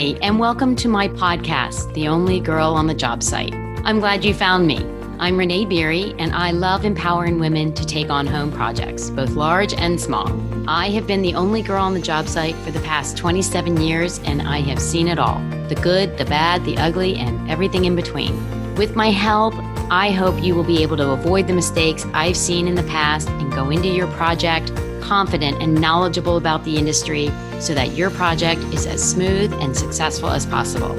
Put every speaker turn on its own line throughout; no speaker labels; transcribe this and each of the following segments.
Hi, and welcome to my podcast, The Only Girl on the Job Site. I'm glad you found me. I'm Renee Beery, and I love empowering women to take on home projects, both large and small. I have been the only girl on the job site for the past 27 years, and I have seen it all the good, the bad, the ugly, and everything in between. With my help, I hope you will be able to avoid the mistakes I've seen in the past and go into your project confident and knowledgeable about the industry so that your project is as smooth and successful as possible.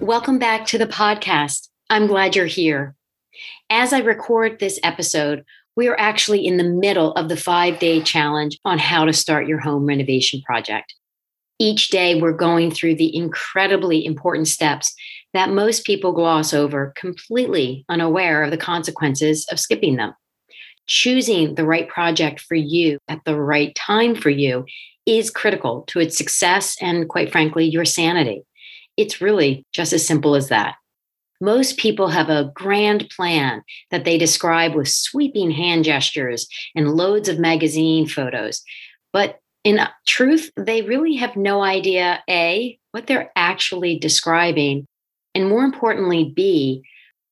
Welcome back to the podcast. I'm glad you're here. As I record this episode, we are actually in the middle of the five day challenge on how to start your home renovation project. Each day, we're going through the incredibly important steps that most people gloss over, completely unaware of the consequences of skipping them. Choosing the right project for you at the right time for you is critical to its success and, quite frankly, your sanity. It's really just as simple as that. Most people have a grand plan that they describe with sweeping hand gestures and loads of magazine photos. But in truth, they really have no idea A, what they're actually describing, and more importantly, B,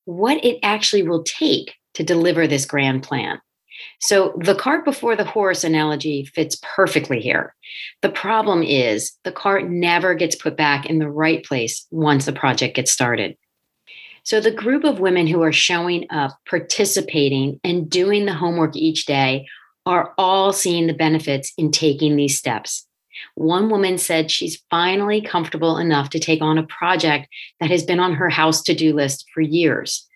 what it actually will take to deliver this grand plan. So, the cart before the horse analogy fits perfectly here. The problem is the cart never gets put back in the right place once the project gets started. So, the group of women who are showing up, participating, and doing the homework each day are all seeing the benefits in taking these steps. One woman said she's finally comfortable enough to take on a project that has been on her house to do list for years.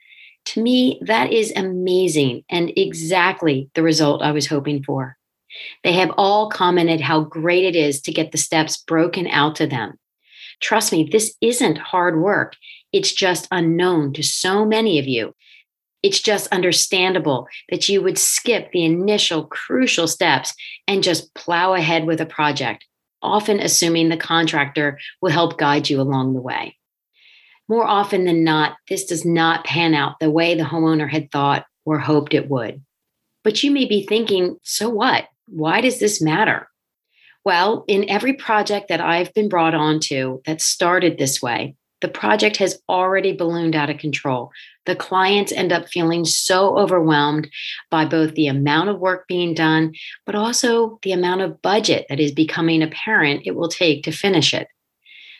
To me, that is amazing and exactly the result I was hoping for. They have all commented how great it is to get the steps broken out to them. Trust me, this isn't hard work. It's just unknown to so many of you. It's just understandable that you would skip the initial crucial steps and just plow ahead with a project often assuming the contractor will help guide you along the way. More often than not, this does not pan out the way the homeowner had thought or hoped it would. But you may be thinking, so what? Why does this matter? Well, in every project that I've been brought on to that started this way, the project has already ballooned out of control. The clients end up feeling so overwhelmed by both the amount of work being done, but also the amount of budget that is becoming apparent it will take to finish it.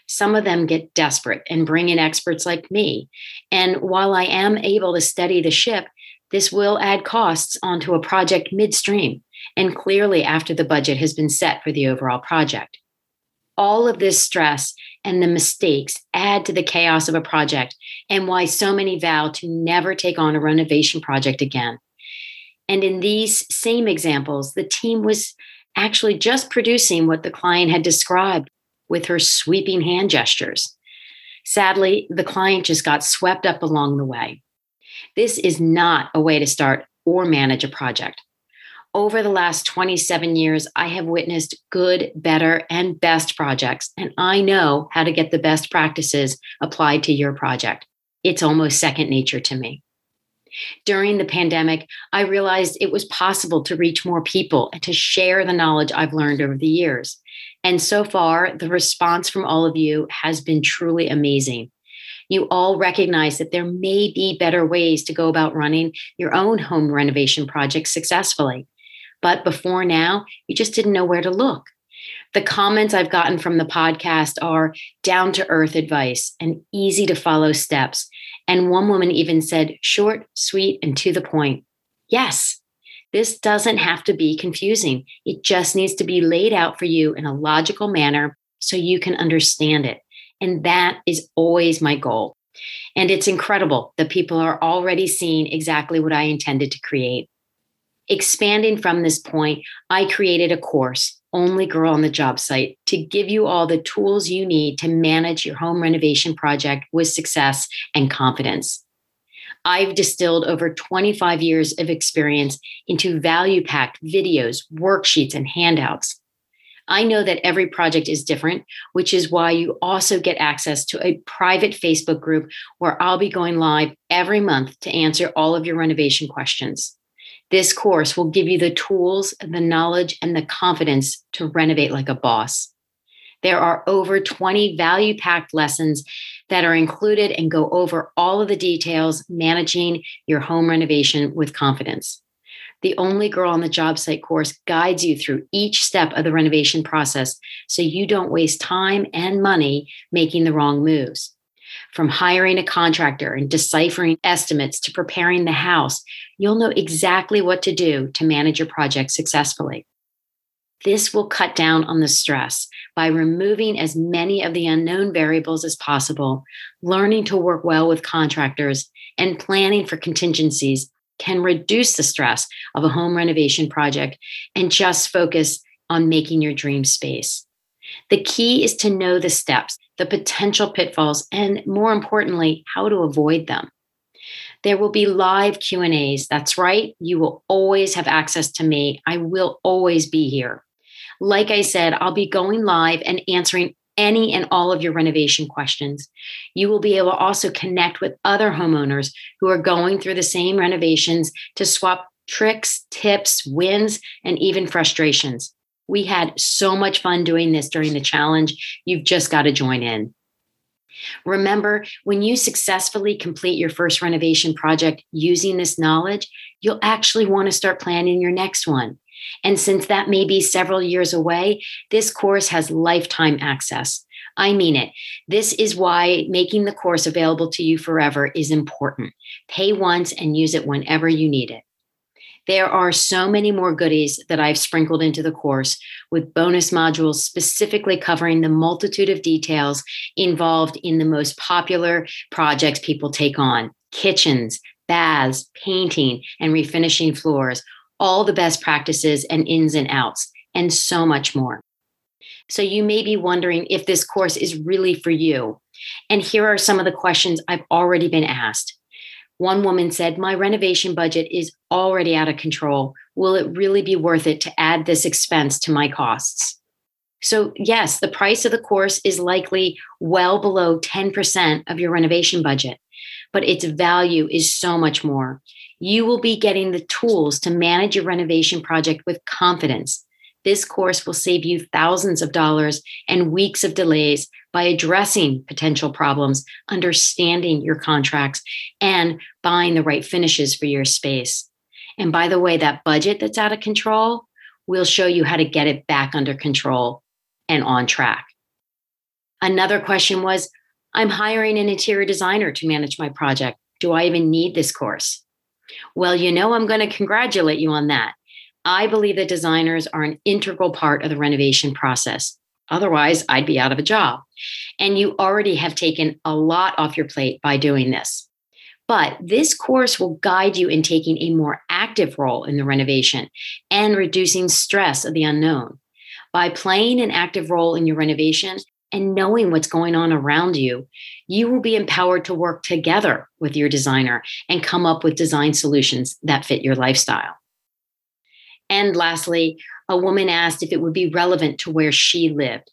Some of them get desperate and bring in experts like me. And while I am able to steady the ship, this will add costs onto a project midstream and clearly after the budget has been set for the overall project. All of this stress and the mistakes add to the chaos of a project and why so many vow to never take on a renovation project again. And in these same examples, the team was actually just producing what the client had described with her sweeping hand gestures. Sadly, the client just got swept up along the way. This is not a way to start or manage a project over the last 27 years, I have witnessed good, better, and best projects, and I know how to get the best practices applied to your project. It's almost second nature to me. During the pandemic, I realized it was possible to reach more people and to share the knowledge I've learned over the years. And so far, the response from all of you has been truly amazing. You all recognize that there may be better ways to go about running your own home renovation project successfully. But before now, you just didn't know where to look. The comments I've gotten from the podcast are down to earth advice and easy to follow steps. And one woman even said, short, sweet, and to the point. Yes, this doesn't have to be confusing. It just needs to be laid out for you in a logical manner so you can understand it. And that is always my goal. And it's incredible that people are already seeing exactly what I intended to create. Expanding from this point, I created a course, Only Girl on the Job Site, to give you all the tools you need to manage your home renovation project with success and confidence. I've distilled over 25 years of experience into value packed videos, worksheets, and handouts. I know that every project is different, which is why you also get access to a private Facebook group where I'll be going live every month to answer all of your renovation questions. This course will give you the tools, the knowledge, and the confidence to renovate like a boss. There are over 20 value packed lessons that are included and go over all of the details managing your home renovation with confidence. The Only Girl on the Job Site course guides you through each step of the renovation process so you don't waste time and money making the wrong moves. From hiring a contractor and deciphering estimates to preparing the house, you'll know exactly what to do to manage your project successfully. This will cut down on the stress by removing as many of the unknown variables as possible, learning to work well with contractors, and planning for contingencies can reduce the stress of a home renovation project and just focus on making your dream space. The key is to know the steps, the potential pitfalls, and more importantly, how to avoid them. There will be live Q&As. That's right. You will always have access to me. I will always be here. Like I said, I'll be going live and answering any and all of your renovation questions. You will be able to also connect with other homeowners who are going through the same renovations to swap tricks, tips, wins, and even frustrations. We had so much fun doing this during the challenge. You've just got to join in. Remember, when you successfully complete your first renovation project using this knowledge, you'll actually want to start planning your next one. And since that may be several years away, this course has lifetime access. I mean it. This is why making the course available to you forever is important. Pay once and use it whenever you need it. There are so many more goodies that I've sprinkled into the course with bonus modules specifically covering the multitude of details involved in the most popular projects people take on kitchens, baths, painting, and refinishing floors, all the best practices and ins and outs, and so much more. So you may be wondering if this course is really for you. And here are some of the questions I've already been asked. One woman said, My renovation budget is already out of control. Will it really be worth it to add this expense to my costs? So, yes, the price of the course is likely well below 10% of your renovation budget, but its value is so much more you will be getting the tools to manage your renovation project with confidence. This course will save you thousands of dollars and weeks of delays by addressing potential problems, understanding your contracts, and buying the right finishes for your space. And by the way, that budget that's out of control, we'll show you how to get it back under control and on track. Another question was I'm hiring an interior designer to manage my project. Do I even need this course? Well, you know, I'm going to congratulate you on that. I believe that designers are an integral part of the renovation process. Otherwise, I'd be out of a job. And you already have taken a lot off your plate by doing this. But this course will guide you in taking a more active role in the renovation and reducing stress of the unknown. By playing an active role in your renovation, and knowing what's going on around you, you will be empowered to work together with your designer and come up with design solutions that fit your lifestyle. And lastly, a woman asked if it would be relevant to where she lived.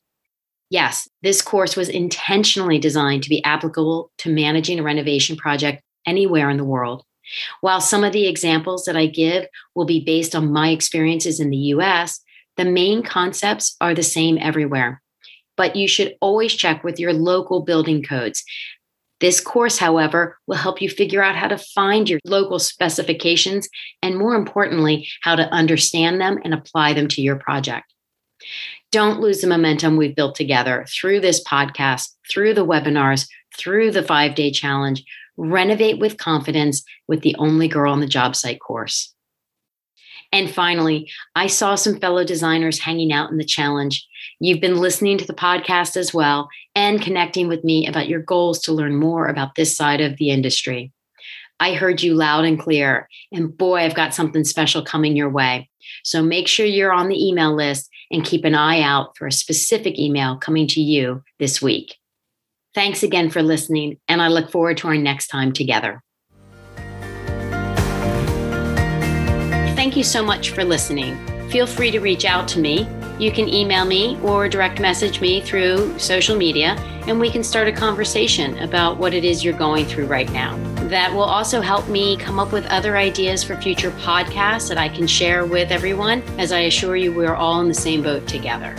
Yes, this course was intentionally designed to be applicable to managing a renovation project anywhere in the world. While some of the examples that I give will be based on my experiences in the US, the main concepts are the same everywhere but you should always check with your local building codes. This course, however, will help you figure out how to find your local specifications and, more importantly, how to understand them and apply them to your project. Don't lose the momentum we've built together through this podcast, through the webinars, through the five day challenge. Renovate with confidence with the Only Girl on the Job Site course. And finally, I saw some fellow designers hanging out in the challenge. You've been listening to the podcast as well and connecting with me about your goals to learn more about this side of the industry. I heard you loud and clear, and boy, I've got something special coming your way. So make sure you're on the email list and keep an eye out for a specific email coming to you this week. Thanks again for listening, and I look forward to our next time together. Thank you so much for listening. Feel free to reach out to me. You can email me or direct message me through social media, and we can start a conversation about what it is you're going through right now. that will also help me come up with other ideas for future podcasts that I can share with everyone, as I assure you, we're all in the same boat together.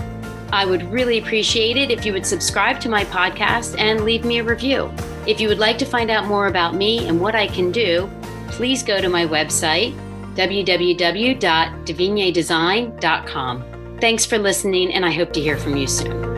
I would really appreciate it if you would subscribe to my podcast and leave me a review. If you would like to find out more about me and what I can do, please go to my website, www.davignedesign.com. Thanks for listening, and I hope to hear from you soon.